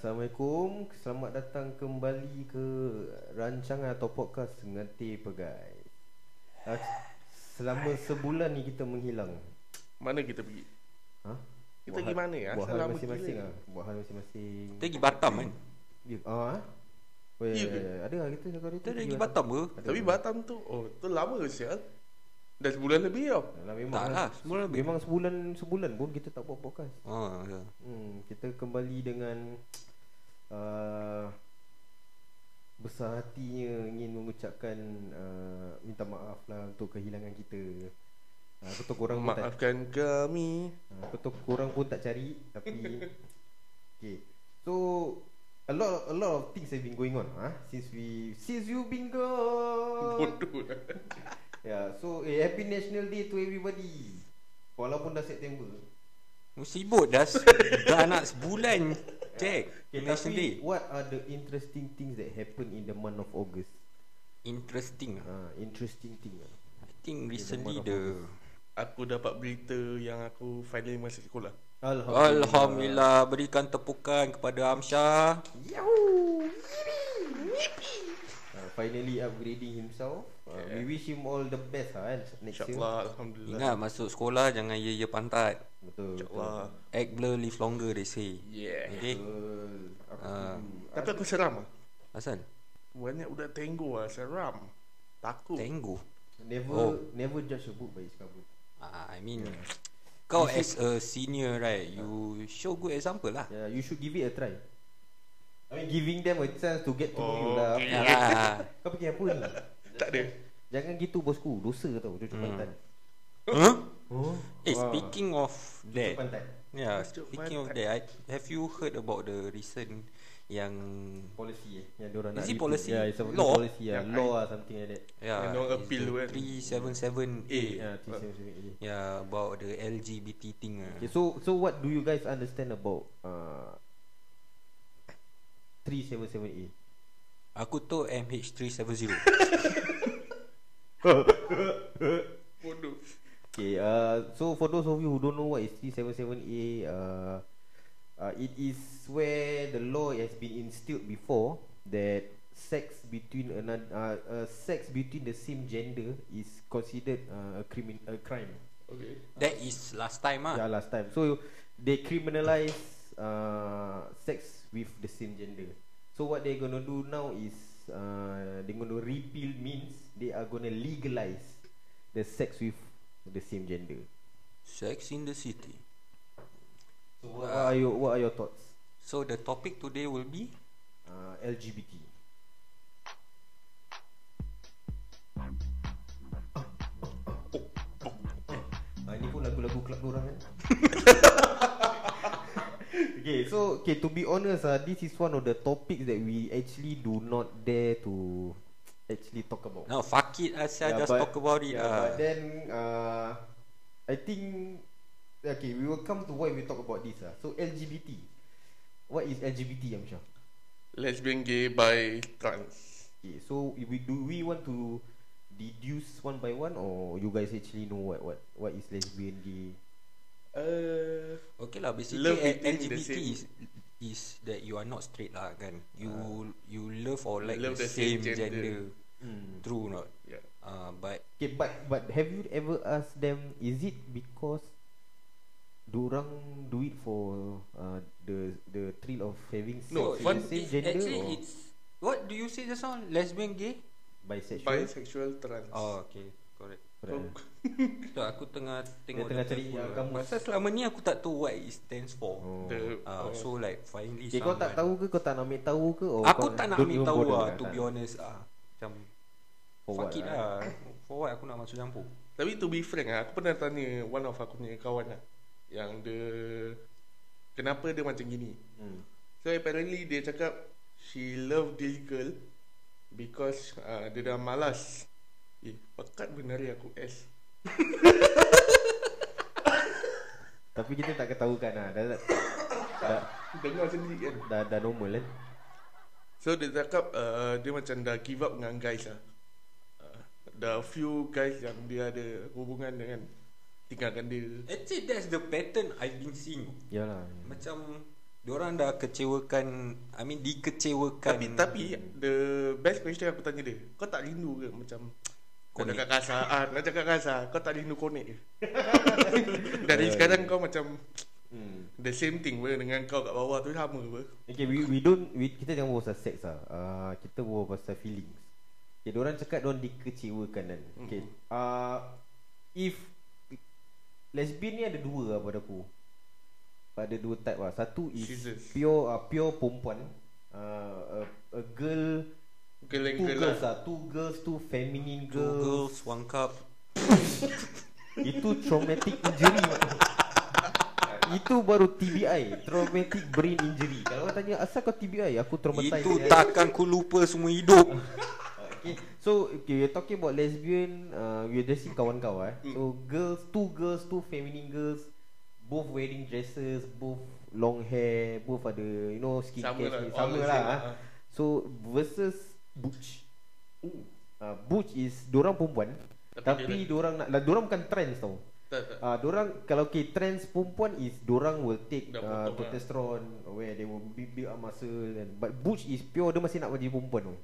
Assalamualaikum Selamat datang kembali ke rancangan atau podcast Ngeti Pegai uh, Selama sebulan ni kita menghilang Mana kita pergi? ha? Kita pergi mana ya? Buat hal Selama masing-masing lah Buat hal masing-masing Kita pergi Batam kan Ya, ah, ha? Oh, ya, Ya ya, ke? ya. Ada lah kita Kita dah pergi Batam ke Tapi? Batam tu Oh tu lama ke sial Dah sebulan lebih tau Alah, memang Tak lah Semua lebih Memang sebulan sebulan pun kita tak buat podcast Oh, ya. Hmm, kita kembali dengan uh, besar hatinya ingin mengucapkan uh, minta maaf lah untuk kehilangan kita. Uh, aku korang pun tak, Maafkan kami uh, aku korang pun tak cari tapi okay. So a lot a lot of things have been going on huh? since we since you been gone. Bodoh lah yeah, so eh, happy National Day to everybody. Walaupun dah September. Sibuk dah Dah nak sebulan Check Okay, National Day tapi what are the interesting things that happen in the month of August? Interesting lah Ah, interesting thing ah. I think recently of the Aku dapat berita yang aku finally masuk sekolah. Alhamdulillah. Berikan tepukan kepada Amsyah Yahoo! Uh, finally upgrading himself. Uh, Yeah. We wish him all the best ah, kan next year. InsyaAllah Alhamdulillah Ingat masuk sekolah Jangan ya-ya pantat Betul. InsyaAllah Act blur live longer they say Yeah Okay Betul. Aku Ah. setuju. Tapi aku seram lah Asal Banyak budak tenggo lah Seram Takut Tenggo Never Oh. never judge a book by its cover. Ah, I mean Kau as a senior right You show good example lah Yeah, you should give it a try. I mean giving them a chance to get to know you Oh, lah. okay. Yalah Kau fikir apa ni? Tak ada Jangan gitu bosku, dosa tau cucuk Hmm. pantat. Huh? Oh. Eh speaking of that. Yeah, Tunjuk speaking of pantat. that, I, have you heard about the recent yang Policy eh yang diorang Is nak it repeal. policy? Yeah, it's a Law? policy yeah. Yang Law or something like that. yeah, Yang diorang is appeal the kan? 377A. Yeah, TCM Yeah, about the LGBT thing. ah. Okay, so so what do you guys understand about uh 377A? Aku tu MH370. Bodoh Okay, uh, so for those of you who don't know what is 377A, uh, uh, it is where the law has been instilled before that sex between another uh, uh, sex between the same gender is considered uh, a crimin a crime. Okay That is last time ah. Yeah, last time. So they criminalize uh, sex with the same gender. So what they're gonna do now is uh, they're gonna repeal means they are gonna legalize the sex with the same gender. Sex in the city. So what, what are your what are your thoughts? So the topic today will be Uh, LGBT. Ah, ini pun lagu-lagu club orang kan. okay, so okay to be honest ah, this is one of the topics that we actually do not dare to actually talk about. No, fuck it Asya Yeah, just but- talk about it yeah, ah. But then uh, I think okay, we will come to why we talk about this ah. So LGBT. What is LGBT, Amshah? Lesbian, gay, bi, trans Okay, so if we do we want to deduce one by one or you guys actually know what what what is lesbian gay? Uh, Okay lah basically Love LGBT is is that you are not straight lah kan. You you love or like love the, the same, same gender. gender. Hmm. True or not? Yeah Uh, but Okay, but but have you ever asked them is it because Dorang do it for uh, the the thrill of having sex No, with fun- the same it- gender actually or it's what do you say just now? Lesbian gay? bisexual? Bisexual, trans Oh okay correct. Correct. So aku tengah tengok tengah the cari kamus. Pasal selama ni aku tak tahu what it stands for. Oh. The Uh, oh. so like finally Okay, kau tak tahu ke kau tak nak ambil tahu ke or Aku tak nak ambil tahu lah to tak? be honest ah. Macam For fuck what it lah. For what aku nak masuk campur? Tapi to be frank ah, aku pernah tanya one of aku punya kawan lah yang dia kenapa dia macam gini. Hmm. So apparently dia cakap she love this girl because uh, dia dah malas. Eh, pekat benari aku S. Tapi kita tak ketahukan lah dah, dah, dah, Dengar sendiri kan. dah, dah normal kan So dia cakap uh, dia macam dah give up dengan guys lah. Uh, dah few guys yang dia ada hubungan dengan tinggalkan dia. Actually that's the pattern I've been seeing. Yalah Macam Diorang dah kecewakan I mean dikecewakan Tapi tapi the best question aku tanya dia, kau tak rindu ke macam kau cakap kasar, ah, nak cakap kasar, kau tak rindu connect ke? Dari sekarang kau macam Hmm. the same thing pun dengan kau kat bawah tu sama apa? Okay, we, we don't we, kita jangan berbual pasal seks lah. Uh, kita berbual pasal feelings. Okay, orang cakap orang dikecewakan kan. Okay. Uh, if lesbian ni ada dua lah pada aku. Ada dua type lah. Satu is Jesus. pure uh, pure perempuan. Uh, a, a girl Girl and two girl girls lah. lah. Two girls, two feminine Two girls. girls, one cup Itu traumatic injury. Itu baru TBI Traumatic brain injury Kalau orang tanya Asal kau TBI Aku traumatized Itu ya. takkan ku lupa semua hidup okay. So okay, We're talking about lesbian uh, We're just kawan-kawan eh. So girls Two girls Two feminine girls Both wearing dresses Both long hair Both ada You know skin Sama care lah, skin- Sama lah same ah. lah, ah. So versus Butch uh, Butch is Diorang perempuan Tapi Tapi, dia diorang nak lah, Diorang bukan trans tau Tak tak. Ah, uh, dorang kalau okay, trans perempuan is dorang will take uh, potong lah. progesterone where they will build, up muscle and but butch is pure dia masih nak jadi perempuan tu.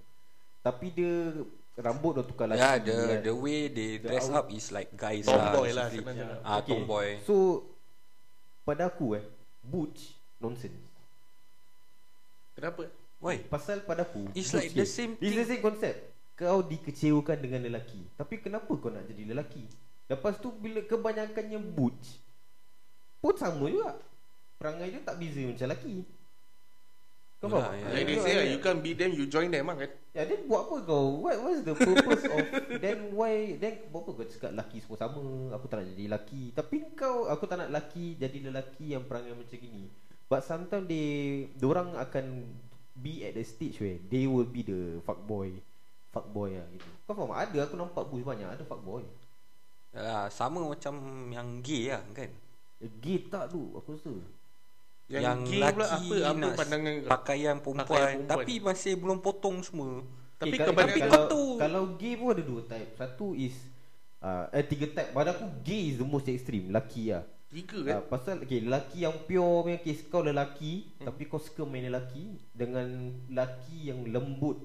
Tapi dia rambut dah tukar lagi. Yeah, the kan. the way they The dress out- up is like guys Tomboy lah, lah, senang Ah, Okay. tomboy. So pada aku eh butch nonsense. Kenapa? Why? Pasal pada aku It's like the ni- same It's the thing. same concept. Kau dikecewakan dengan lelaki. Tapi kenapa kau nak jadi lelaki? Lepas tu bila kebanyakannya butch pun sama juga. Perangai dia tak beza macam lelaki. Kau faham? ya. Like they say lah, you can't beat them, you join them lah kan? Ya, then buat apa kau? What what's the purpose of then why then buat apa kau cakap lelaki semua sama? Aku tak nak jadi lelaki. Tapi kau aku tak nak lelaki jadi lelaki yang perangai macam gini. But sometimes they orang akan be at the stage where they will be the fuck boy. Fuck boy lah gitu. Kau faham? Ada aku nampak bus banyak ada fuck boy. Ah, sama macam yang gay lah kan. Eh, Gay tak tu aku rasa. Yang, yang gay laki pula apa apa nak pandangan kau? pakaian perempuan, Pakaian perempuan. tapi masih belum potong semua. Tapi Eh, kalau- kebanyakan kalau, tu- kalau gay pun ada dua type. Satu is uh, eh tiga type. Pada aku gay is the most extreme, lelaki lah. Tiga kan? Uh, pasal okay, lelaki yang pure punya case kau lelaki hmm. tapi kau suka main lelaki dengan lelaki yang lembut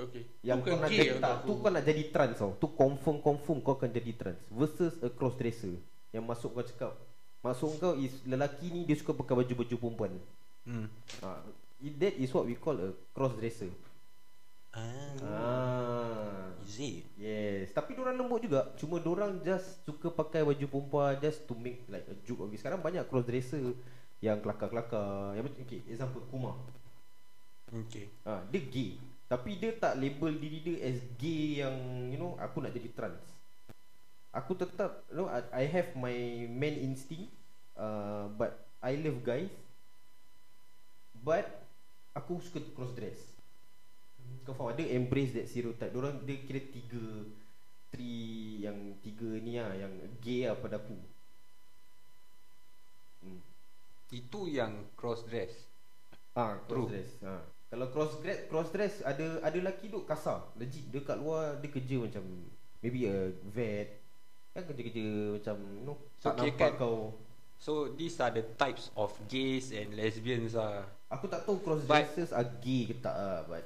Okay. yang kau nak jadi tak tu kau nak jadi trans tau. Tu confirm confirm kau akan jadi trans versus a cross dresser yang masuk kau cakap masuk kau is lelaki ni dia suka pakai baju-baju perempuan. Hmm. Uh, that is what we call a cross dresser. Ah, Ah. Is it? Yes, tapi orang lembut juga. Cuma orang just suka pakai baju perempuan just to make like a joke it. Sekarang banyak cross dresser yang kelakar-kelakar. Yang macam okay, example Kumar. Okay. Ah, dia gay. Tapi dia tak label diri dia as gay yang you know aku nak jadi trans. Aku tetap you know I, I have my man instinct uh, but I love guys. But aku suka cross dress. Kau faham dia embrace that stereotype. Orang dia kira tiga three yang tiga ni lah yang gay lah pada aku. Hmm. Itu yang cross dress. Ah, cross True. dress. Ah. Kalau cross dress, cross dress ada ada lelaki duk kasar. Legit dia kat luar dia kerja macam maybe a vet. Kan kerja-kerja macam you know, So, tak kira nampak kan- kau. So these are the types of gays and lesbians ah. Aku tak tahu cross dressers are gay ke tak ah, but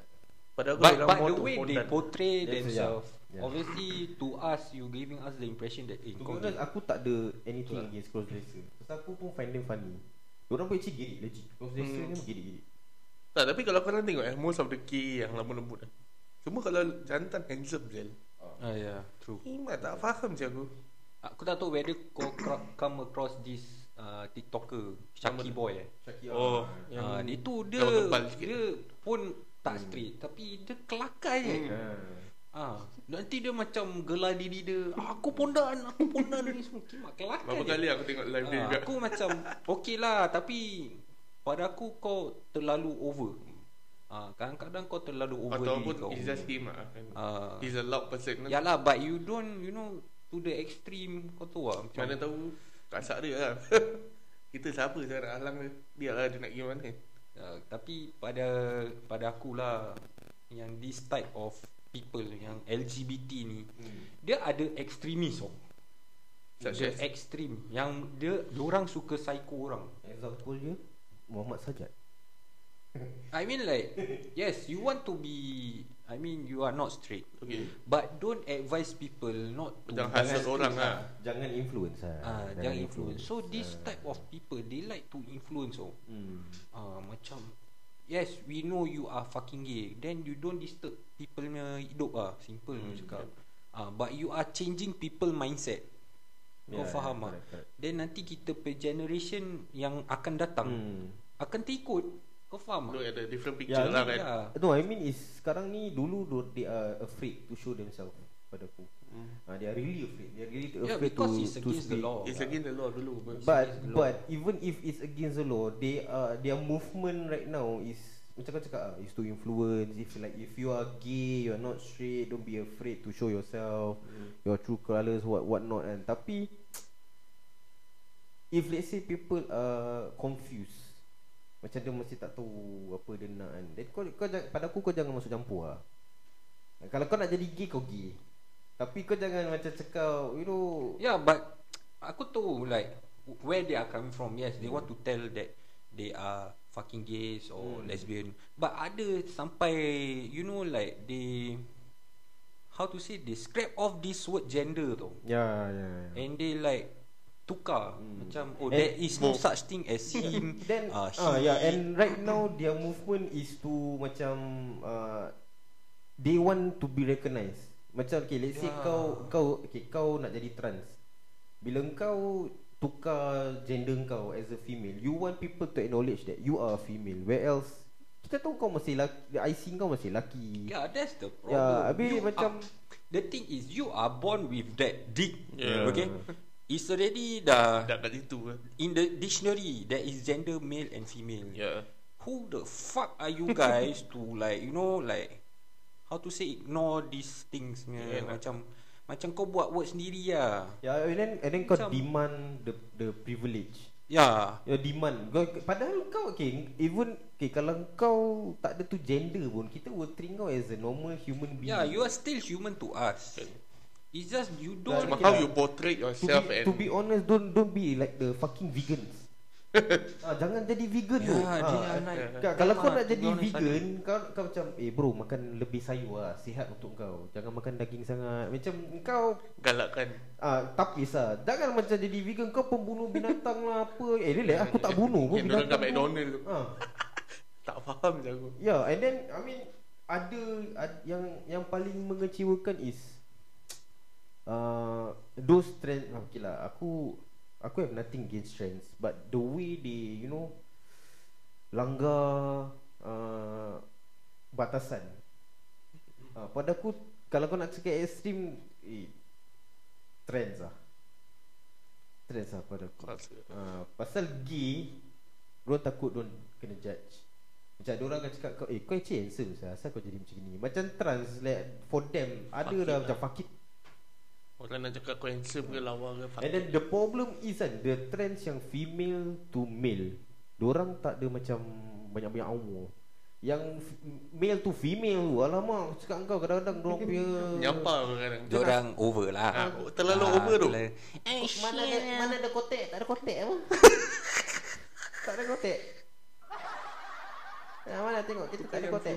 Pada aku But dia but the way they portray Yes, themselves, yeah. Yeah. obviously to us you giving us the impression that eh, to be honest aku tak ada anything Betul lah. against cross dresser. Pasal aku pun find them funny. Diorang pun actually get it legit. Cross dresser Hmm. ni pun get it, get it. Tak, tapi kalau korang tengok eh, most of the gay yang lembut-lembut eh. Semua kalau jantan handsome je. Ah yeah, true. Imat tak faham je aku. Aku tak tahu whether kau come across this uh, TikToker Chucky Nama- Boy eh. Syakir Oh, Ah, dia tu dia kalau tebal sikit. dia pun tak straight tapi dia kelakar je. Ah. Ah, nanti dia macam gelar diri dia, aku pondan, aku pondan ni semua kimak kelakar. Berapa je. kali aku tengok live dia Ah, juga. aku macam okey lah tapi pada aku kau terlalu over. Ah, kadang-kadang kau terlalu over Ataupun kau. it's just him lah. kan. Ah. He's a loud person. kan. Yalah but you don't you know to the extreme kau tahu lah macam Mana tahu kasak dia lah. Kita siapa saya nak halang dia. Dia lah dia nak pergi mana. Uh, tapi pada pada akulah yang this type of people yang LGBT ni Hmm. dia ada ekstremis oh. Such Dia ekstrim yang dia orang suka psycho orang. Example je. Muhammad Sajat. I mean like yes, you want to be I mean you are not straight. Okay. But don't advise people not to Jangan be hasut orang lah. Jangan influence lah. Ah, jangan influence. So this type of people they like to influence oh. Hmm. Ah macam Yes, we know you are fucking gay. Then you don't disturb people punya hidup ah. Simple hmm. cakap. Ah, but you are changing people mindset. Kau Yeah, faham yeah, ah? Then nanti kita per generation yang akan datang Hmm. akan terikut. Kau faham Look at the different picture lah ni- kan. Yeah. No, I mean is sekarang ni dulu do- they are afraid to show themselves pada aku. Hmm. Ah, they are really afraid. They are really Yeah, afraid because to it's to against the speak. law. It's against the law dulu. But But law. even if it's against the law, they are their movement right now is macam kau cakap ah, is to influence. If like if you are gay, you are not straight, don't be afraid to show yourself, your true colours, what what not. And tapi if let's say people are confused, macam dia masih tak tahu apa dia nak kan. Then kau, kau pada aku kau jangan masuk campur lah. Kalau kau nak jadi gay kau gay. Tapi kau jangan macam cakap, you know, Yeah, but aku tahu like where they are coming from. Yes, they want to tell that they are fucking gays or Hmm. lesbian. But ada sampai you know like they how to say they scrap off this word gender tau. ya ya. ya. And they like tukar Hmm. macam oh And there is no both. such thing as him. Then uh, ah he. yeah and right now their movement is to macam uh, they want to be recognised. Macam okay let's say Yeah. kau kau okay kau nak jadi trans. Bila kau tukar gender kau as a female, you want people to acknowledge that you are a female. Where else kita tahu kau masih laki, IC kau masih laki. Yeah, that's the problem. Ya, habis You macam- are, the thing is you are born with that dick. Yeah. Okay. It's already dah dah kat situ in the dictionary there is gender male and female. Yeah. Who the fuck are you guys to like you know like how to say ignore these things yeah, Yeah, macam macam kau buat word sendiri lah. Yeah, and then and then kau Macam- demand the the privilege. Ya. Your demand kau, Padahal kau okay Even okay, Kalau kau Tak ada tu gender pun Kita will treat kau as a normal human being Yeah, you are still human to us. It's just you don't Okay how lah. you portray to yourself be, and to be honest Don't don't be like the fucking vegans ah, Jangan jadi vegan Ya, tu dia ah, like- ka- Kalau kau nak to jadi vegan kau, kau macam Eh bro makan lebih sayur lah Sihat untuk kau Jangan makan daging sangat Macam kau galakkan. Ah, tak kisah. Jangan macam jadi vegan kau pembunuh binatang lah apa. Eh relax aku tak bunuh pun binatang. tu. McDonald tu. Ah. Tak faham je aku. Yeah, and then I mean ada, ada yang yang paling mengecewakan is uh, those trend okay lah aku aku have nothing against trends but the way they you know langgar uh, batasan. Uh, pada aku kalau kau nak cakap ekstrim eh, trends lah trends lah pada aku. Uh, pasal gay Diorang takut diorang kena judge. Macam diorang akan cakap kau Eh kau actually handsome sah. Asal kau jadi macam ni? Macam trans like, For them Ada Fuck it dah lah. macam fuck it Orang nak cakap kau handsome ke lawa ke And then the problem is kan The trends yang female to male Diorang tak ada macam Banyak-banyak umur Yang f- male to female tu Alamak cakap kau kadang-kadang Diorang punya Nyampar kadang Diorang over lah. Ah, terlalu over tu. terlalu- Eh, mana ada mana ada kotek? Tak ada kotek apa? tak ada kotek. Ya, mana tengok kita tak ada kotek.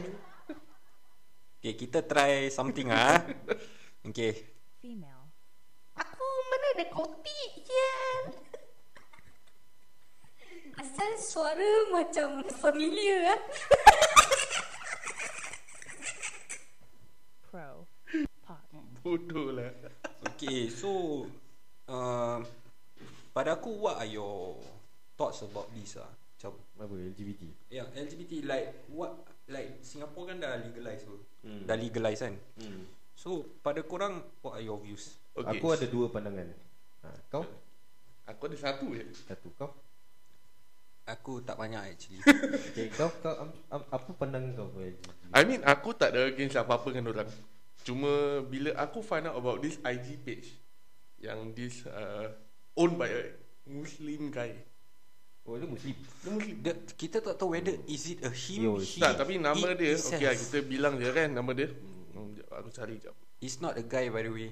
Okay, kita try something ah. Okay. Female. Ada kotik je. Asal suara macam familiar kan? Pro. Bodoh lah. Okay, so uh, pada aku what are your thoughts about this ah? Macam Apa LGBT? yang LGBT like what like Singapore kan dah legalize tu. Hmm. Dah legalize kan. Hmm. So pada korang what are your views? Okay. Aku ada dua pandangan. Ha, kau? Aku ada satu je. Satu kau. Aku tak banyak actually. Okay, kau kau um, um, apa pandangan kau? I mean aku tak ada against apa-apa dengan orang. Cuma bila aku find out about this IG page yang this uh, owned by a Muslim guy. Oh, dia Muslim. Dia Muslim. The, kita tak tahu whether is it a him, Yo, he, Tak, tapi nama it dia itself. Okay lah kita bilang je kan Nama dia hmm, Aku cari jap It's not a guy by the way.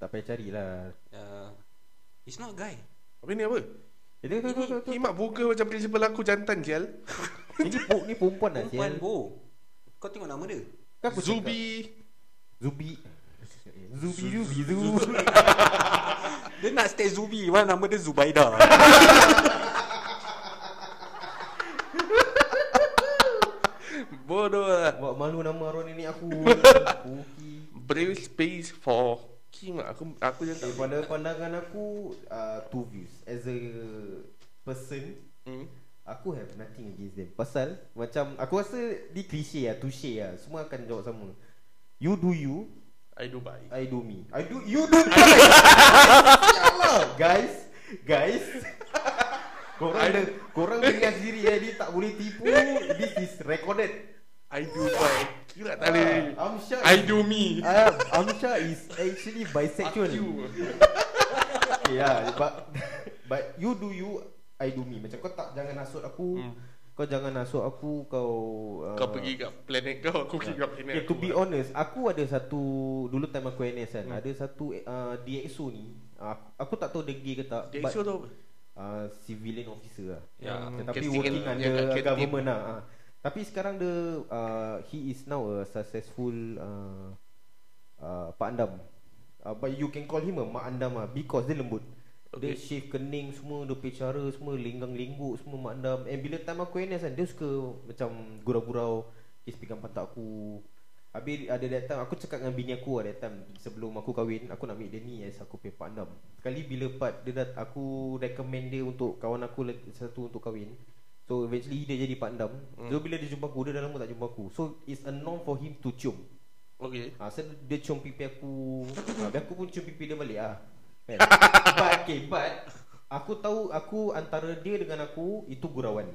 Tak payah carilah. Uh, it's not a guy. Apa ni apa? Itu tu tu tu. tu. Himak buka macam principal aku jantan sial. Ini pu- ni perempuan lah Perempuan sial. bo. Kau tengok nama dia. Cakap. Zubi. Zubi. Zubi Zubi Zu. Dia nak stay Zubi, mana nama dia Zubaida. Bodoh lah. Buat malu nama arwah nenek aku. Puki. Brave space for Kim aku aku jangan Eh, pada pandangan aku uh, two views. As a person hmm. aku have nothing against them. Pasal macam aku rasa di klise lah touche lah. Semua akan jawab sama. You do you I do buy. I do me. I do you do Sialah guys. Guys. Korang ada korang dengar sendiri ya dia tak boleh tipu. This is recorded I do buy. Kira tak boleh. uh, Amsha I do me. uh, Amsha is actually bisexual okay, yeah, but but you do you, I do me. Macam kau tak jangan hasut aku. Hmm. Kau jangan hasut aku kau uh, Kau pergi kat planet kau, aku pergi kat planet Okay, to aku. be honest, aku ada satu dulu time aku NS kan, Hmm. ada satu uh, DXO ni. Uh, aku tak tahu dia gay ke tak. Isu tu apa? uh, civilian officer lah. Ya, Yang- tapi casting working under government lah. Uh. Tapi sekarang dia uh, he is now a successful uh, uh, Pak Andam. Uh, but you can call him a Mak Andam lah because dia lembut. Okay. Dia shave kening semua, dia punya cara semua linggang lingguk semua Mak Andam. And bila time aku NS kan, dia suka macam gurau-gurau, kiss pegang pantat aku. Habis ada that time aku cakap dengan bini aku lah that time sebelum aku kahwin, aku nak ambil dia ni as aku punya Pak Andam. Sekali bila part dia dah aku recommend dia untuk kawan aku satu untuk kahwin. So eventually dia jadi Pak Andam. Hmm. So bila dia jumpa aku, dia dah lama tak jumpa aku. So it's a norm for him to cium. Okay. Ha, so dia cium pipi aku. Ha, habis aku pun cium pipi dia balik ah. Kan? but okay, but aku tahu aku antara dia dengan aku itu gurauan.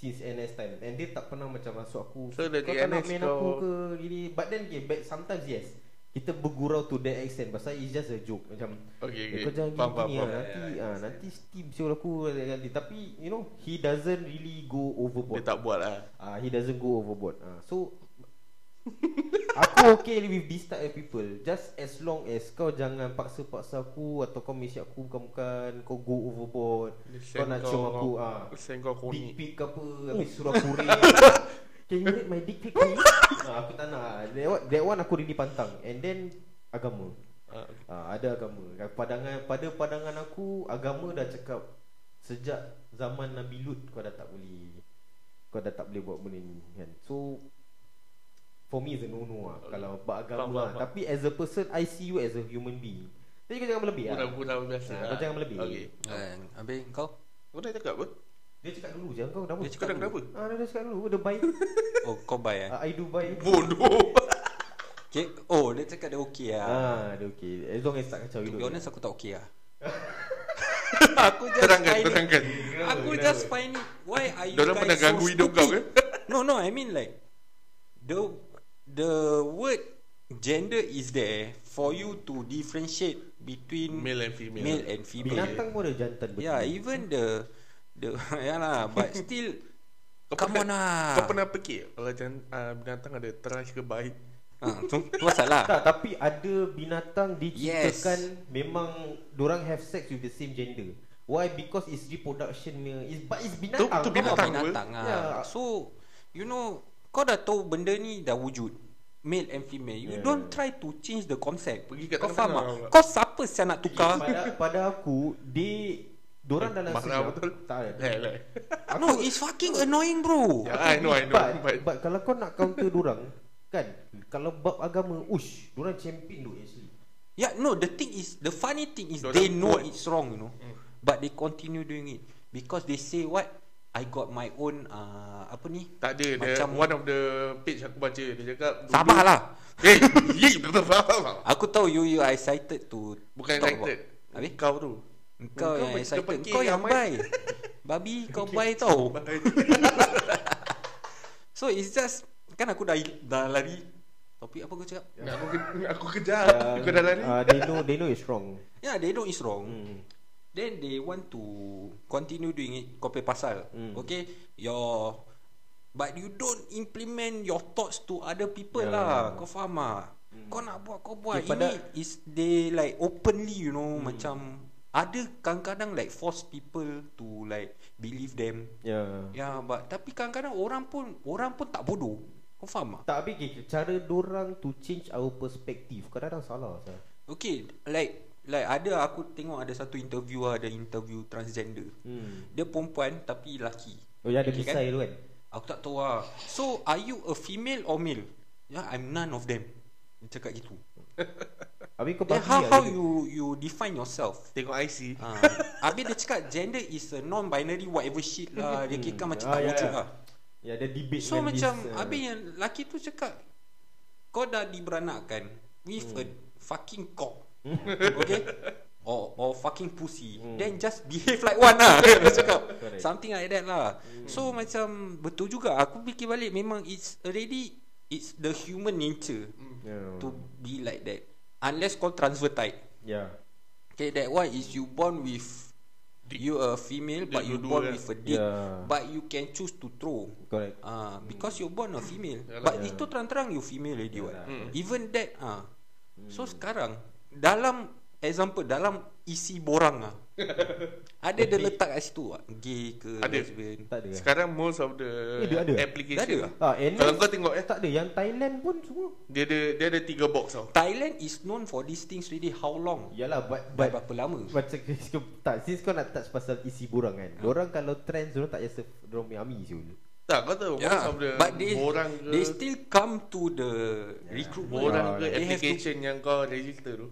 Since NS time And dia tak pernah macam masuk aku So, dari Kau tak nak NS main kau- aku ke gini But then okay, but sometimes yes Kita bergurau to that extent Pasal it's just a joke Macam Okay, eh, okay. Kau jangan Faham, gini faham, lah. Nanti ah, Nanti steam siul aku. Tapi you know He doesn't really go Dia overboard tak buat lah. Ah, he doesn't go overboard. Ah, so aku okay with this type of people. Just as long as kau jangan paksa-paksa aku atau kau misi aku bukan-bukan kau go overboard. Dia Kau nak cium aku ah. Send kau koni. pic ke apa Habis suruh aku ring Can you read my dick pic please ah, Aku tak nak that one, that one aku really pantang And then Agama Ah, okay. ah, Ada agama Padangan Pada pandangan aku Agama dah cakap Sejak zaman Nabi Lut Kau dah tak boleh Kau dah tak boleh buat benda ni kan So For me is a no-no lah Kalau bab agama Faham, lah faham, faham. Tapi as a person I see you as a human being Tapi kau jangan berlebih lah biasa. Ah, lah. kau jangan melebih. Okay. Habis kau? Kau dah cakap apa? Dia cakap dulu je kau kenapa Dia cakap dah dulu. kenapa? Ah, dia dah cakap dulu Dia baik Oh, kau buy eh? uh, I do buy Bodoh. Okay. Oh, dia cakap dia okay lah. Ah, dia okay. As long as tak kacau To hidup. be dia. honest, aku tak okay lah. aku just Terangkan, find terangkan. It, aku just find it. Why are you Diorang guys pernah so ganggu hidup kau ke? No, no. I mean like the the word gender is there for you to differentiate between Male and female. male and female. Binatang pun ada jantan betul. Yeah, even the the yeah lah, but still Kau come pernah- on lah. Kau pernah fikir kalau jan, uh, binatang ada trash ke baik? Ha, tu, tu pasal lah. tak, tapi ada binatang diciptakan memang orang have sex with the same gender. Why? Because it's reproduction. It's, but it's binatang. Tu- binatang. binatang lah. Ya. So, you know, kau dah tahu benda ni dah wujud. Male and female. You Yeah. don't try to change the concept. Pergi kat kau faham tak? Kau siapa siapa nak tukar? Pada, pada aku, dia Diorang dalam Marah betul. Tak ada Leh, leh. no, it's fucking annoying bro. Ya, I know, I know. but, But, but kalau kau nak counter dorang Kan Kalau bab agama Ush Dorang champion tu actually Yeah, no, the thing is, the funny thing is Dorang they know buat. it's wrong, you know. Hmm. But they continue doing it because they say what? I got my own uh, apa ni? tak ada. Macam- one of the page aku baca, dia cakap... Sabarlah. Eh, faham. Aku tahu you you are excited to Bukan excited. Habis? Kau tu. Kau yang excited. Kau yang buy. Babi kau buy tau. So it's just kan aku dah dah lari. Topik apa kau cakap? aku, ke- aku kejar. Yang, Kau dah lari. uh, They know They know it's wrong Yeah, they know it's wrong. hmm. Then they want to continue doing it Kau pay pasal Hmm. Okay Your But you don't implement your thoughts to other people Yeah. lah Kau faham tak Kau nak buat kau buat Okay, pada- Ini is they like openly you know Macam ada kadang-kadang like force people to like believe them. Ya. Ya, but tapi kadang-kadang orang pun orang pun tak bodoh. Kau faham tak? Tak habis okay, cara dorang to change our perspective kadang-kadang salah. Okay, like like ada aku tengok ada satu interview ada interview transgender. Hmm. Dia perempuan tapi lelaki. Oh ya ada Okay misai tu kan. Aku tak tahu lah. So, are you a female or male? Yeah, I'm none of them. Dia cakap gitu. Habis kau Then bagi how how you you define yourself? Tengok IC. Ah, habis dia cakap gender is a non-binary whatever shit lah. Dia kira macam Ah, tak ya, wujud ya. lah. Ya ada debate So macam this, uh, habis yang lelaki tu cakap kau dah diberanakkan with a Hmm. fucking cock. okay? Or or fucking pussy. Then just behave like one lah. Dia cakap Hmm. Correct. Hmm. something like that lah. So macam betul juga aku fikir balik memang it's already it's the human nature Ya. to be like that. Unless kau transvestite. Ya. Okay, that one is you born with you a female but you born kan? with a dick Yeah. but you can choose to throw. Correct. Ah, because you're born a female. Yalah. But itu terang-terang you female already what. Yalah. Even that ah. So sekarang dalam example dalam isi borang ah. ada dia letak kat situ ah, gay ke Ada. lesbian. Tak ada. Sekarang most of the Eh, dia ada? application ada ah? NS, Kalau kau tengok eh tak ada yang Thailand pun semua. dia ada dia ada tiga box tau. Thailand is known for these things really how long? Yalah but Dah but berapa lama? macam tak since kau nak touch pasal isi borang kan. Ha. Diorang kalau trends diorang tak rasa diorang punya army siul. Tak kau tahu most Yeah, of the but they borang ke they still come to the recruitment. borang Yeah, ke They have to application yang kau register tu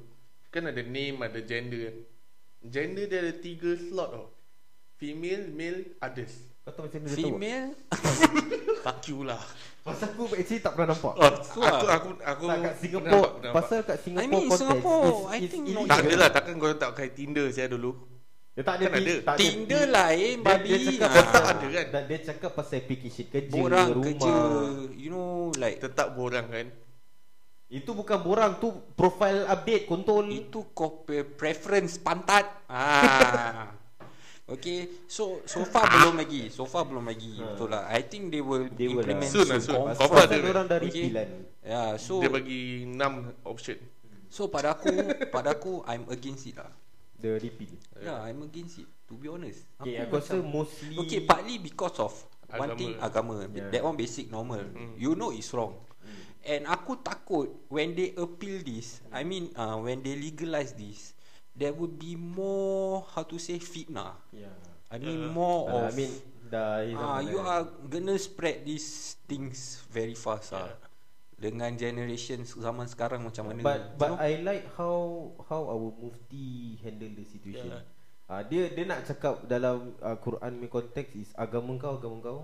kan ada name ada gender kan. Gender dia ada tiga slot tau. Female, male, others. Kau tahu macam mana dia female Fuck you lah. Pasal aku actually tak pernah nampak. Oh, So, aku ah. aku aku tak kat Singapore nampak, pernah nampak. pasal kat Singapore I mean, context Singapore, is, I is think illegal. not- tak ada lah takkan kau tak pakai Tinder saya dulu. Dia tak ada Kan ada. tak ada Tinder ti- lain Dia, babi. dia cakap Ah. Tetap ada kan? Dan dia cakap pasal application kerja, Borang rumah. kerja You know like Tetap borang kan. Itu bukan borang tu profile update kontol. Itu kau preference pantat ah. Okay So so far belum lagi So far belum lagi Betul lah I think they will They will implement lah. Soon soon. Confirm. Confirm orang dah Okay. repeal kan. Yeah so Dia bagi 6 option. So pada aku Pada aku I'm against it lah The repeal. Yeah I'm against it To be honest Okay, aku rasa macam- mostly Okay partly because of One Agama. thing agama Yeah. That one basic normal You know it's wrong And aku takut When they appeal this I mean uh, When they legalize this There would be more How to say fitnah Yeah. I mean Yeah. more Uh, of I mean dah Ah, zaman you dah- are gonna spread these things very fast ah. Dengan generation zaman sekarang macam mana? But you but know? I like how how our mufti handle the situation. Yeah. Ah dia dia nak cakap dalam uh, Quran punya konteks is agama kau agama kau.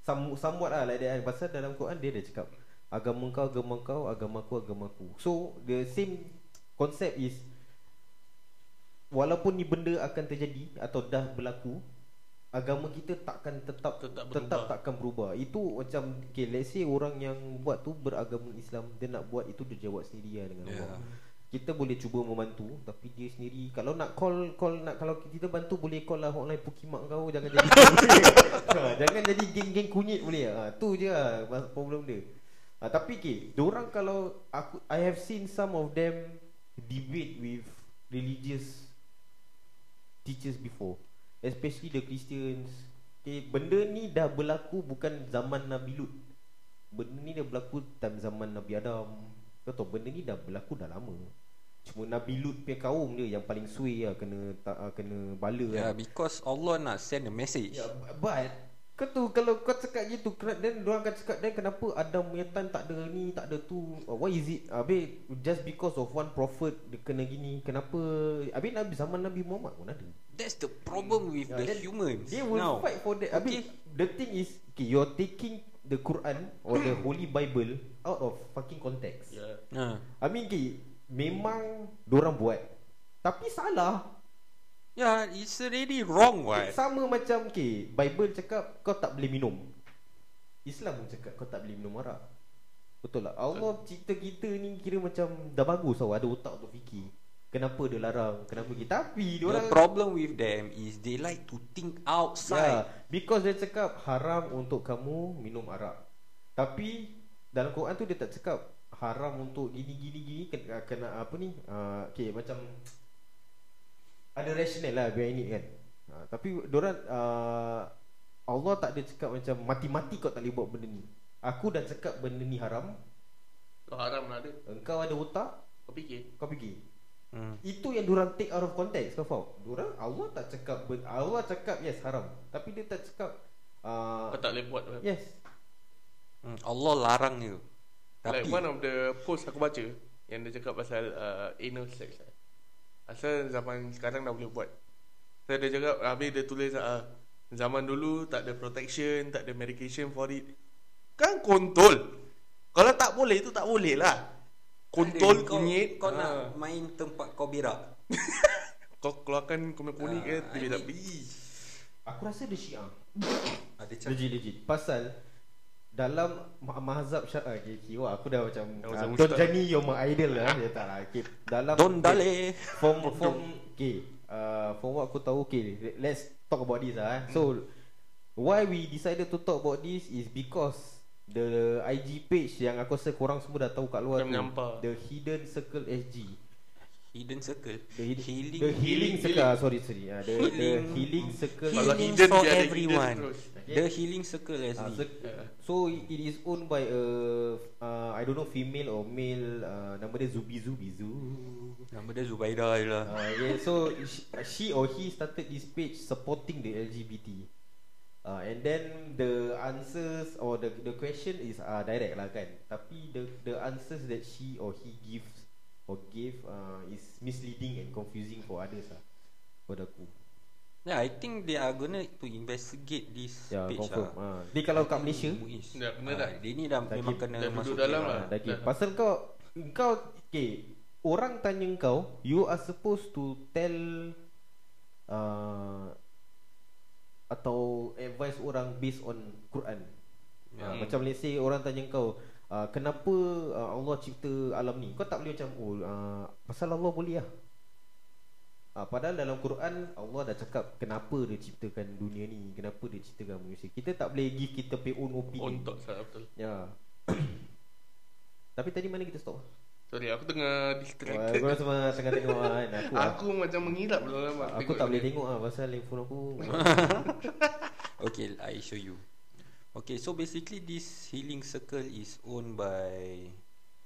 Some, somewhat lah like that kan. Pasal dalam Quran dia ada cakap agama kau agama kau agama aku agama aku. So the same concept is walaupun ni benda akan terjadi atau dah berlaku agama kita takkan tetap Tetap tetap, takkan berubah. Itu macam okay, let's say orang yang buat tu beragama Islam dia nak buat itu dia jawab sendiri lah dengan Yeah. Allah. Kita boleh cuba membantu tapi dia sendiri kalau nak call call nak kalau kita bantu boleh call lah hotline pukimak kau jangan jadi ha, jangan jadi geng-geng kunyit boleh ha, tu je lah problem dia. Ha, tapi okay, orang kalau aku I have seen some of them debate with religious teachers before especially the Christians. Okay, benda ni dah berlaku bukan zaman Nabi Lut. Benda ni dah berlaku time zaman Nabi Adam. Kau tahu benda ni dah berlaku dah lama. Cuma Nabi Lut punya kaum dia yang paling suai lah kena tak, uh, kena bala Yeah, kan. because Allah nak send a message. Ya, but kau tu kalau kau cakap gitu then orang akan cakap then kenapa Adam punya time tak ada ni tak ada tu uh, why is it Habis just because of one prophet dia kena gini kenapa Habis Nabi zaman Nabi Muhammad pun ada That's the problem with Yeah, the then humans. They will now. fight for that. I mean, the thing is, okay, you're taking the Quran or the Holy Bible out of fucking context. Yeah. Ah. I mean, okay, memang dorang buat, tapi salah. Yeah, it's already wrong what? Sama macam, okay, Bible cakap kau tak boleh minum. Islam pun cakap kau tak boleh minum arak. Betul lah. Allah cipta kita ni kira macam dah bagus tau, ada otak untuk fikir. Kenapa dia larang? Kenapa kita? Tapi The diorang problem with them is they like to think outside. because dia cakap haram untuk kamu minum arak. Tapi dalam Quran tu dia tak cakap haram untuk gini gini gini kena, kena apa ni? Uh, okay macam ada rational lah behind it kan. Ha, tapi diorang uh, Allah tak ada cakap macam mati-mati kau tak boleh buat benda ni. Aku dah cakap benda ni haram. Kau haram lah ada. Engkau ada otak, Kau fikir. kau fikir. Hmm. Itu yang diorang take out of context kau faham? Diorang Allah tak cakap ben- Allah cakap yes haram. Tapi dia tak cakap uh, Kau tak boleh buat. Like yes. Hmm. Allah larang je. Tapi one of the post aku baca yang dia cakap pasal uh, anal sex. Asal zaman sekarang dah boleh buat. So dia cakap habis dia tulis uh, zaman dulu tak ada protection, tak ada medication for it. Kan kontol. Kalau tak boleh itu tak boleh lah. Kontol kau, kunyit. Kau Ah. nak main tempat kau berak. Kau keluarkan kunyit-kunyit ke Ah, dia tak beli. Aku rasa dia Syiah. Ada cakap. Legit legit. Pasal dalam ma- mazhab syiah okay, okay, wah, aku dah macam uh, Don. Jani you're my idol lah dia tak lah okay. dalam Don Dale. from from okay uh, from what aku tahu okay let's talk about this lah eh. so why we decided to talk about this is because the IG page yang aku rasa korang semua dah tahu kat luar Dah menyampah. the hidden circle SG Hidden circle. the, hid- Healing. the healing circle ah, sorry sorry uh, the, the Healing. healing circle Kalau Healing hidden, for dia ada hidden everyone. Okay. The healing circle Ah, SD. so, so it is owned by a uh, I don't know female or male uh, nama dia Zubi Zubi Zu. Nama dia Zubaida je lah. Uh, yeah, so she, she or he started this page supporting the LGBT. Uh, and then the answers or the the question is uh, direct lah kan. Tapi the the answers that she or he gives or gave uh, is misleading and confusing for others lah. Pada aku. Yeah, I think they are gonna to investigate this Ya, page confirm. lah. Ha. Ni kalau kat Malaysia. Dah kena Ah, dah. Dia ni dah memang kena dah masuk dalam lah. Ah, dah. Pasal kau kau okay, orang tanya kau, you are supposed to tell uh, atau advise orang based on Quran. Ya. Yeah. macam let's say orang tanya kau, uh, kenapa uh, Allah cipta alam ni? Kau tak boleh macam oh uh, pasal Allah boleh lah. Uh, padahal dalam Quran Allah dah cakap kenapa dia ciptakan dunia ni, kenapa dia ciptakan manusia. Kita tak boleh give kita pay own opinion. On top salah betul. Ya. Tapi tadi mana kita stop? Sorry, aku tengah distracted. kau semua tengah tengok kan aku. Aku macam mengilap lama. aku tak boleh tengok ah pasal handphone aku. Okay, I show you. Okay, so basically this healing circle is owned by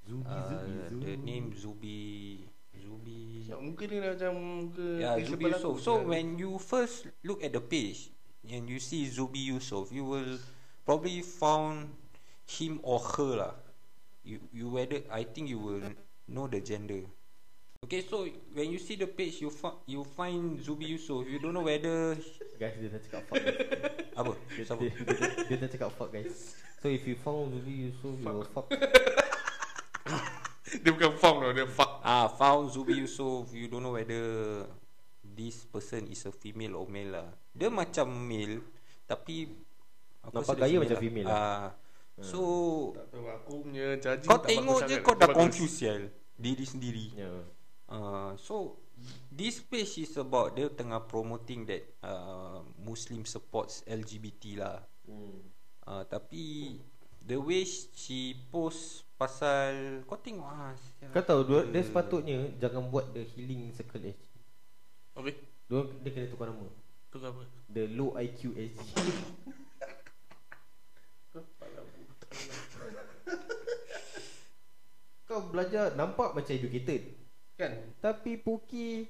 Zubi uh, Zubi Zu. the name Zubi Zubi Ya, muka dia macam muka Yeah, Zubi. Yusof. So Ya. when you first look at the page and you see Zubi Yusof, you will probably found him or her lah. You you whether I think you will know the gender. Okay, so when you see the page, you fi- you find Zubi Yusof. You don't know whether Guys dia dah cakap fuck. guys. apa. Dia, Siapa? dia, dia, dia dah cakap fuck guys. So if you found Zubi Yusof you will fuck. dia bukan form tau, dia fuck. Ah, found Zubi Yusof. You don't know whether this person is a female or male lah. Dia macam male, tapi aku Nampak dia gaya macam female lah. Ah, so Tak tahu aku punya judging kau tak tengok je kau dah confused sial diri sendiri. Ya. Uh, so this page is about dia tengah promoting that uh, Muslim supports LGBT lah. Hmm. Uh, tapi the way she post pasal kau tengok ah. Kau tahu dia, dia sepatutnya jangan buat the healing circle SG. Habis? Dia, dia kena tukar nama. Tu ke apa? The low IQ SG. Kau belajar nampak macam educated. Kan? Tapi Puki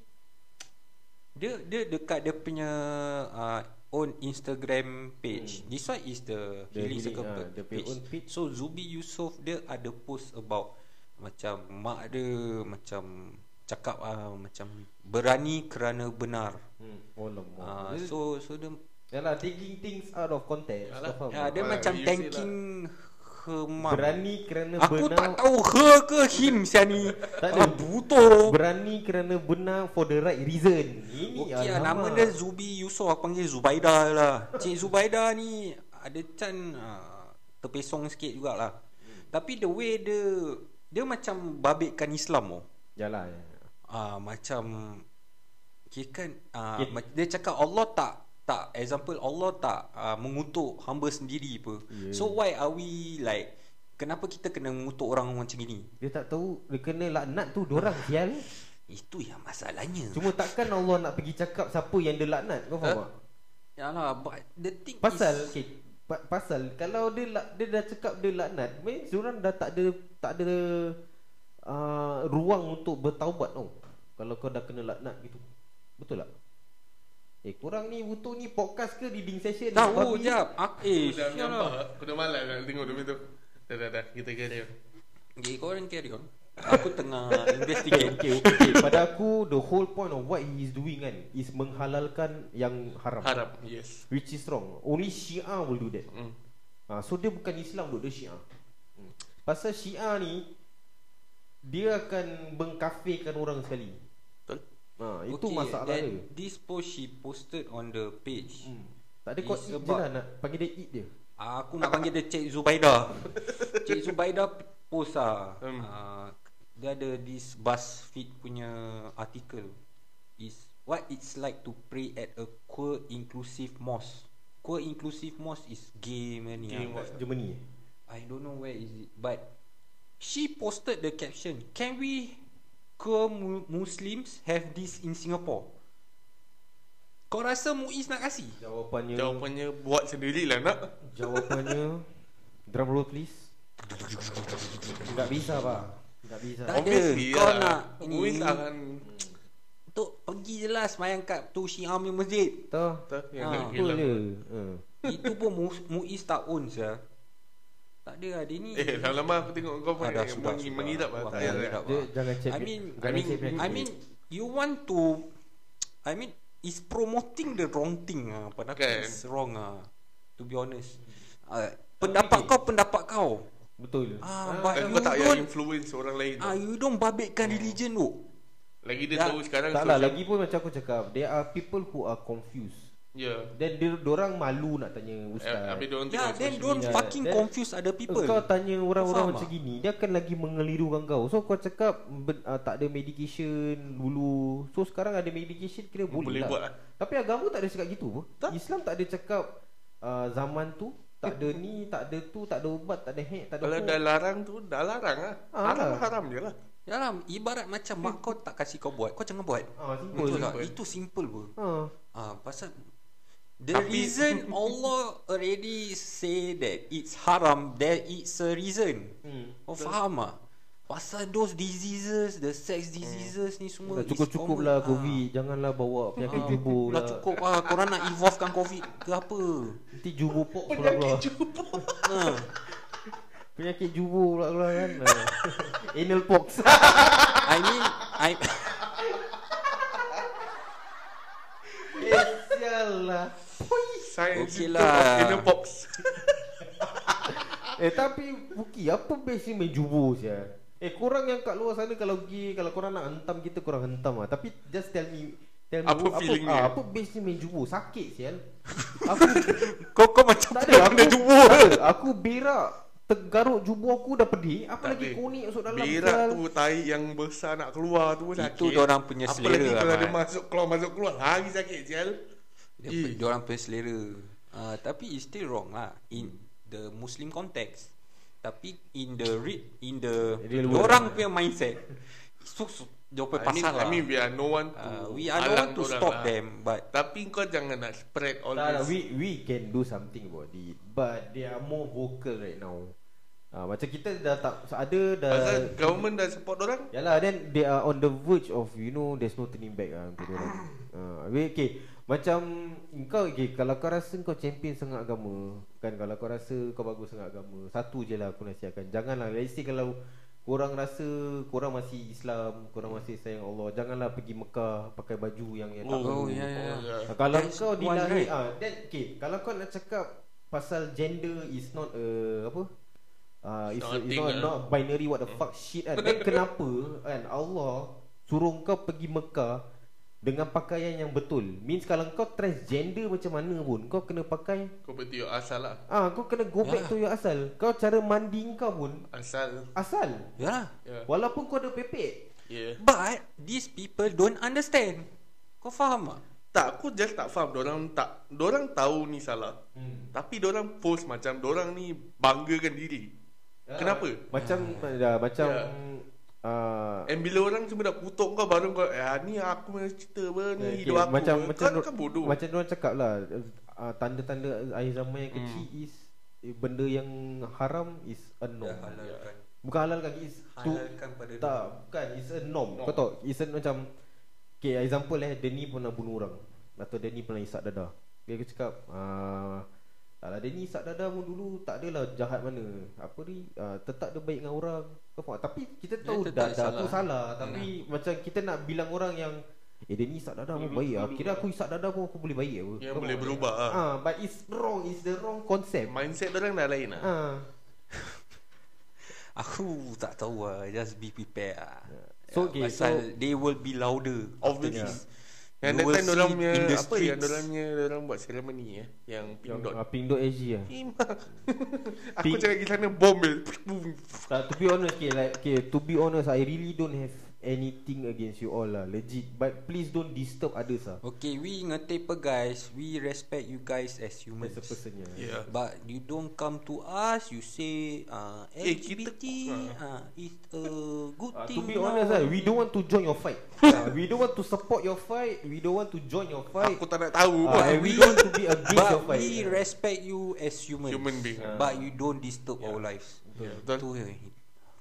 Dia dia dekat dia punya uh, own Instagram page. Hmm. This one is the, The healing circle punya own page. So Zubi Yusof dia ada post about macam mak dia macam cakap ah macam berani kerana benar. Hmm. Oh lama. Ah Uh, so so dia Yalah taking things out of context. Yalah. Ya, tak? dia Ah, macam thanking her mom. Berani kerana Aku benar. tak tahu her ke him sian ni. Tak ada. Ah, butuh. Berani kerana benar for the right reason. Ini Okey lah, nama alamak. dia Zubi Yusof Aku panggil Zubaida lah Cik Zubaida ni Ada can uh, Terpesong sikit jugalah hmm. Tapi the way dia Dia macam babitkan Islam oh. Yalah. Ya. uh, Macam Kira kan uh, Okay. Dia cakap Allah tak Tak Example Allah tak uh, Mengutuk hamba sendiri apa Yeah. So why are we like Kenapa kita kena mengutuk orang macam ini Dia tak tahu dia kena laknat tu dorang sial. Itu yang masalahnya. Cuma takkan Allah nak pergi cakap siapa yang dia laknat Kau faham Ha? tak? Yalah, but the thing Pasal is, okay, pa- Pasal Kalau dia dia dah cakap dia laknat Means orang dah tak ada Tak ada uh, Ruang untuk bertaubat tau Kalau kau dah kena laknat gitu Betul tak? Eh korang ni betul ni podcast ke reading session tahu jap. Ak eh, Aku dah sial nampak lah. Aku dah malas nak tengok demi tu Dah dah dah Kita carry on Okay, korang carry on. Aku tengah investigate. okay, okay. Pada aku The whole point of what he is doing kan Is menghalalkan yang haram Harap Yes Which is wrong Only Syiah will do that hmm. ha, So dia bukan Islam duk, dia Syiah hmm. Pasal Syiah ni Dia akan mengkafirkan orang sekali ha, Itu okay, masalah then dia This post she posted on the page. hmm. Tak ada kau je lah Nak panggil dia eat dia Aku nak panggil dia Cik Zubaida. Cik Zubaida post lah. Hmm. Uh, dia ada this BuzzFeed punya article. Is what it's like to pray at a queer inclusive mosque. Queer inclusive mosque is gay man Gay mosque. Germany I don't know where is it, but she posted the caption. Can we Muslims have this in Singapore? Kau rasa Muiz nak kasih? Jawapannya Jawapannya Buat sendirilah nak Jawapannya Drum roll please Tak bisa pak Tak bisa Tak ada. Kau lah. nak Muiz akan Tok pergi je lah semayang kat tu Syiah punya masjid. Tak Yang nak Betul hilang dia ha. Itu pun Mu- Muiz tak own saya. Tak ada lah dia ni. Eh lama-lama aku tengok kau Ah, dah, sudah, sudah. Mengidap lah Tak payah jangan check I mean, I mean. I mean, you want to, I mean, is promoting the wrong thing ah. Pada aku Kan. is wrong ah. To be honest. Uh, pendapat kau, pendapat kau. Betul Ah, but you kau tak payah influence orang lain ah, you don't babitkan religion tu. Lagi dia tahu sekarang Tak lah lagi pun macam aku cakap There are people who are confused Ya Dan dia orang malu nak tanya ustaz Habis dia orang Yeah, then don't media. fucking Then- confuse other people. Kau tanya orang-orang macam tak? gini Dia akan lagi mengelirukan kau So kau cakap uh, Tak ada medication dulu So sekarang ada medication Kira boleh, Boleh lah. buat lah. Tapi agama tak ada cakap gitu apa Tak. Islam tak ada cakap uh, Zaman tu Tak ada ni Tak ada tu Tak ada ubat Tak ada hack Tak ada Kalau dah larang tu Dah larang lah Ah, Haram lah. haram je lah Yalah, ibarat macam mak kau tak kasih kau buat, kau jangan buat. Ah, simple. Betul simple. Itu simple pun. ha. Ah, pasal the Tapi- reason Allah already say that it's haram, there is a reason. Hmm. Kau faham ah? Pasal those diseases, the sex diseases ni semua Dah is cukup-cukup common. lah Ah. Covid Janganlah bawa penyakit Ah, jubur Dah lah cukup lah Korang nak evolvekan Covid ke apa Nanti jubur pok pula keluar ha. Penyakit jubur pula keluar kan Ha. Anal pox I mean I Eh sial lah Science Okey symptom lah. of inner pox Eh tapi Buki apa ni main jubur sial Eh korang yang kat luar sana Kalau pergi Kalau korang nak hentam kita Korang hentam lah. Tapi just tell me Tell me Apa feeling ah, dia? Apa best ni main jubur Sakit sial Aku Kau kau macam Tak ada Aku jubur tak ada. Aku berak Tergaruk jubur aku dah pedih. Apa Tak lagi ada. kunik masuk dalam Berak tu Tai yang besar nak keluar tu sakit. Itu dorang punya Apa selera lagi lah, kalau dia Mat. masuk keluar Masuk keluar. Lagi sakit sial Dia, Eh. dia orang punya selera uh, Tapi it's still wrong lah In the Muslim context Tapi in the read In the Real world. Orang punya mindset So, so dia punya I mean, pasal lah I mean we are no one to uh, We are no one to stop lah. them But Tapi kau jangan nak spread all Tak, tak, this we we can do something about it, but they are more vocal right now. Ah, macam kita dah tak ada dah. Pasal government dah support orang Yalah, then they are on the verge of you know there's no turning back ah untuk orang. Ah, habis, okay. Macam kau okay, kalau kau rasa kau champion sangat agama, kan kalau kau rasa kau bagus sangat agama, satu je lah aku nasihatkan. Janganlah let's say kalau korang rasa korang masih Islam, korang masih sayang Allah, janganlah pergi Mekah pakai baju yang yang tak Oh, perlu. ya, ya. Ah, kalau That's kau right. ah that okay kalau kau nak cakap pasal gender is not a apa ah it's, Not a it's not, ah. not binary what the fuck shit kan then kenapa kan Allah suruh kau pergi Mekah dengan pakaian yang betul means kalau kau transgender macam mana pun kau kena pakai Kau berarti your asal lah ah kau kena go back Ya. to your asal kau cara mandi kau pun Asal asal Ya Ya walaupun kau ada pepek yeah. But These people don't understand Kau faham tak? Tak aku just tak faham Dorang tak Dorang tahu ni salah hmm. Tapi dorang post macam Dorang ni banggakan diri Kenapa? Macam ya. macam Ya. Uh, And bila orang cuma dah kutuk kau baru kau eh ni aku punya cerita apa ni okay, hidup aku. macam macam kan, kan bodoh. Macam orang cakap lah uh, tanda-tanda akhir zaman yang Hmm. kecil is eh, benda yang haram is a norm. Halalkan. Bukan halal kan is tu Halalkan pada tak bukan is a norm. Norm. Kau tahu is a macam okay example eh Denny pernah bunuh orang atau Denny pernah isap dada. Dia aku cakap uh, tak lah Denny isap dada pun dulu tak adalah jahat mana. Apa ni uh, tetap dia baik dengan orang. Kau faham? Tapi kita Dia tahu tetap dada tu salah. salah tapi macam kita nak bilang orang yang Eh Denny isap dada pun baik lah Kira aku isap dada pun aku boleh baik apa Kau boleh berubah ah. Ah, But it's wrong It's the wrong concept Mindset orang dah lain lah. Ah, Aku tak tahu lah Just be prepared lah So, Ya, okay, Pasal so- they will be louder Obviously. this. Yang You that will time orang see punya apa yang streets. orang punya orang buat ceremony eh yang pink Yang dot. uh, Pink dot SG Pink. Aku cakap pergi sana bom. Tak, to be honest, okay, like, okay, to be honest, I really don't have anything against you all lah, legit. But please don't disturb others lah. Okay, we ngetepa guys We respect you guys as humans As a person, yeah. Yeah. But you don't come to us You say uh, Eh, kita- LGBT uh, is a good Uh, thing to be now. honest, lah, we don't want to join your fight. uh, we don't want to support your fight. We don't want to join your fight. Aku tak nak tahu Uh, and we don't want to be against your But fight. we respect you as humans Human being, ah. But you don't disturb our lives Yeah, Itu betul. yang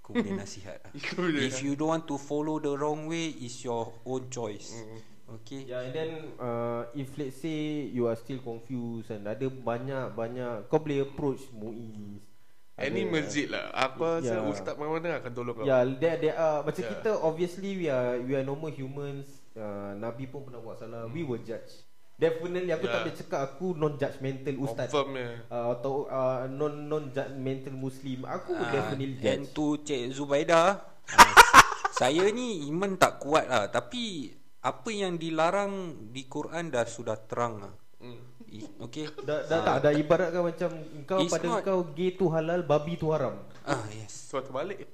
Aku punya nasihat lah. If you don't want to follow the wrong way It's your own choice Mm. Okay Yeah, and then uh, if let's say you are still confused and ada banyak banyak kau boleh approach MUIS. Any masjid lah. Aku rasa Yeah. ustaz mana-mana akan tolong kau. Ya, there there are macam Yeah. kita obviously we are we are normal humans. Uh, Nabi pun pernah buat salah. We will judge. Definitely aku tak Yeah. boleh cakap aku non judgmental ustaz. Confirm ya. Uh, atau uh, non non judgmental muslim. Aku Ah, definitely And judge. to Cik Zubaida ah, Saya ni iman tak kuat lah Tapi Apa yang dilarang Di Quran dah sudah terang lah Hmm. Okay Dah, dah tak ada ibaratkan macam kau It's pada not- kau gay tu halal, babi tu haram. Ah yes Suatu balik.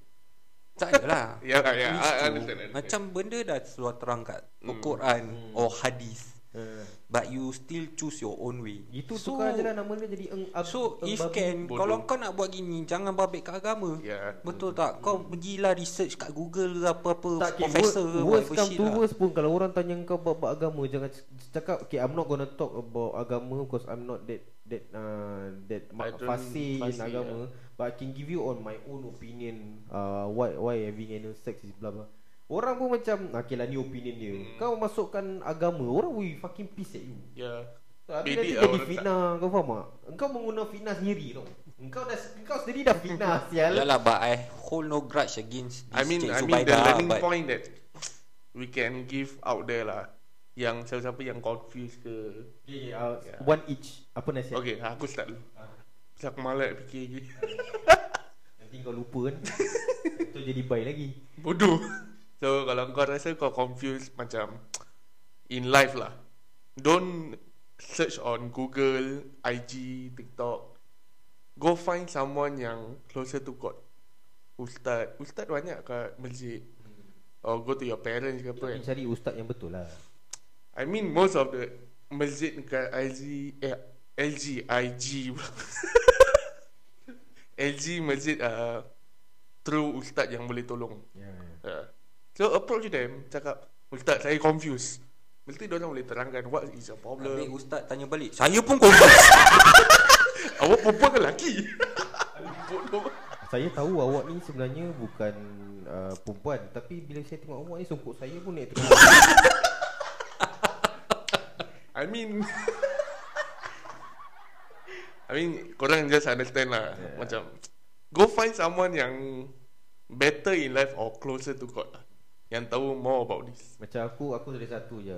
Tak adalah Ya, ya, tu, understand, understand. Macam benda dah sudah terang kat Hmm. Quran Or hadis Uh, But you still choose your own way itu so, tukar je lah nama dia jadi eng, ab, So eng if babi. can Bodoh. Kalau kau nak buat gini Jangan babit kat agama Ya. Betul tak? Kau pergilah research kat Google ke apa-apa Tak, okay, Professor worst, ke worst whatever come to lah. worst pun Kalau orang tanya kau bab agama Jangan cakap Okay I'm not gonna talk about agama Because I'm not that That uh, That fasih in agama But I can give you on my own opinion uh, Why why having anal sex is blah blah Orang pun macam Okay lah ni opinion dia Hmm. Kau masukkan agama Orang will fucking piss at you Ya. Habis Bedek nanti lah jadi orang fitnah Kau faham tak Engkau menggunakan fitnah sendiri tau Engkau dah Engkau sendiri dah fitnah sial Yalah but I hold no grudge against this I mean, Cik I mean the learning but point that we can give out there lah. Yang siapa-siapa yang confused ke. okay, okay, uh, Yeah. One each Apa nasihat Okay, aku start dulu. Pasal aku malas nak fikir lagi. Nanti kau lupa kan Tu jadi bye lagi Bodoh. So, kalau kau rasa kau confused macam in life lah. Don't search on Google, IG, TikTok. Go find someone yang closer to God. Ustaz. Ustaz banyak kat masjid. Or go to your parents ke apa kan. Cari ustaz yang betul lah I mean most of the masjid dekat LG eh, LG IG LG masjid uh, true ustaz yang boleh tolong. Ya Uh, so approach them cakap ustaz saya confused. Mesti dia orang boleh terangkan what is your problem. Habis ustaz tanya balik Saya pun confused Awak perempuan ke lelaki? Bodoh. Saya tahu awak ni sebenarnya bukan uh, perempuan Tapi bila saya tengok awak ni songkok saya pun naik terus I mean I mean korang just understand lah Yeah. Macam Go find someone yang Better in life or closer to God lah Yang tahu more about this Macam aku, aku ada satu je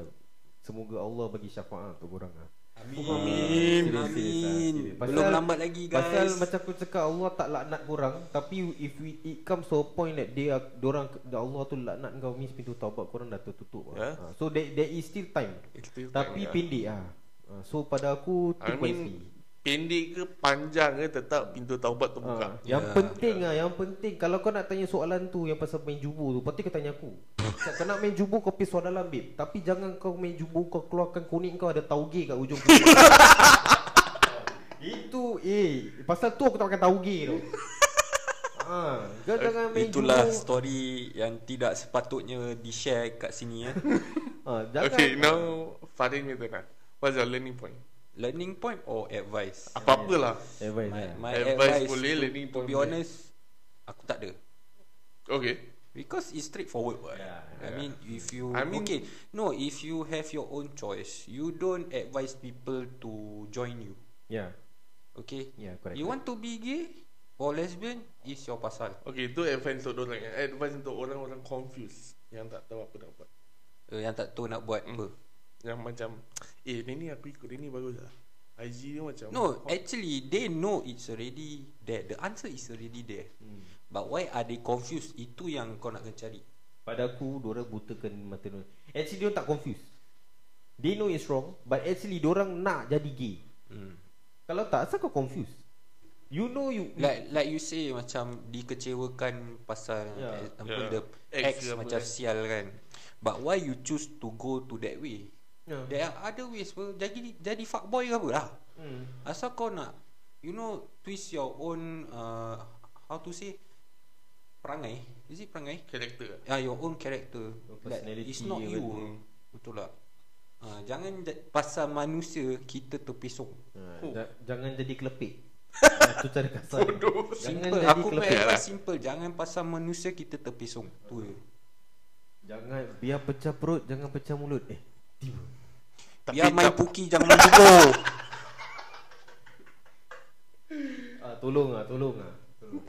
Semoga Allah bagi syafaat untuk korang lah Amin Amin. Serius, serius, Amin serius. Pasal- Belum lambat lagi guys Pasal macam aku cakap Allah tak laknat korang Tapi if we, it comes to a point that dia orang Allah tu laknat kau means pintu taubat korang dah tertutup Yeah. ha. So there, there is still time It's still Tapi time, yeah. pendek ah. Ha. So pada aku I think mean. Pendek ke panjang ke Tetap pintu taubat terbuka Ha, yang Ya. penting ah, yang penting kalau kau nak tanya soalan tu yang pasal main jubur tu, pasti kau tanya aku. kau nak main jubur kau pergi soal dalam babe, tapi jangan kau main jubur kau keluarkan kuning kau ada tauge kat ujung kuning. Itu eh pasal tu aku tak makan tauge tu. Ha, Ah, kau jangan main Itulah jumo. story yang tidak sepatutnya di-share kat sini ya. Ah, jangan. Okay, now Farin turn lah. What's your learning point? Learning point or advice? Apa-apa lah. Advice. My, lah. my Advice advice, boleh, to, learning to point be boleh. honest, aku tak ada. Okay. Because it's straightforward. what. Yeah, I mean, if you I mean- okay, no, if you have your own choice, you don't advise people to join you. Yeah. Okay. Yeah, correct. You want to be gay or lesbian is your pasal. Okay, itu advice untuk orang. Advice untuk orang-orang confused yang tak tahu apa nak buat. Uh, yang tak tahu nak buat apa. Yang macam, eh ni ni aku ikut ni bagus lah. IG dia macam No, actually they know it's already there. The answer is already there. Hmm. But why are they confused? Itu yang kau nak kena cari. Pada aku Diorang butakan mata diorang Actually diorang tak confused They know it's wrong But actually diorang nak jadi gay Hmm. Kalau tak Asal kau confused You know you Like like you say macam dikecewakan pasal Yeah. example Yeah. the Ex ex, macam kan. sial kan. But why you choose to go to that way? Yeah. There are other ways pun jadi jadi fuckboy ke apa lah. hmm. Asal kau nak you know twist your own uh, how to say perangai. Is it perangai? Karakter Yeah, your own character. Your Like, personality it's not you. Hmm. Betul tak? Uh, jangan ja- pasal manusia kita terpesong. ha, Oh. ja- Jangan jadi kelepek Itu cara kasar Jangan Simple. jadi Aku kelepek punya lah. simple. Jangan pasal manusia kita terpesong. Tu je. Jangan Biar pecah perut Jangan pecah mulut Eh tiba Tapi Biar main tak- puki jangan main jugo. ah, Tolong lah Tolong lah Tolong.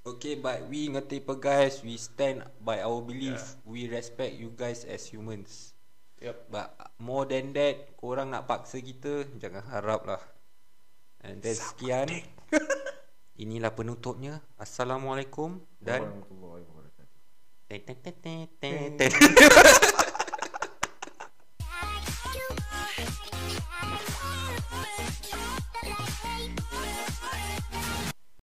Okay, but we ngerti pe guys, we stand by our belief. We respect you guys as humans. Yep. But more than that, korang nak paksa kita, jangan harap lah. And then sekian. Inilah penutupnya. Assalamualaikum dan Warahmatullahi wabarakatuh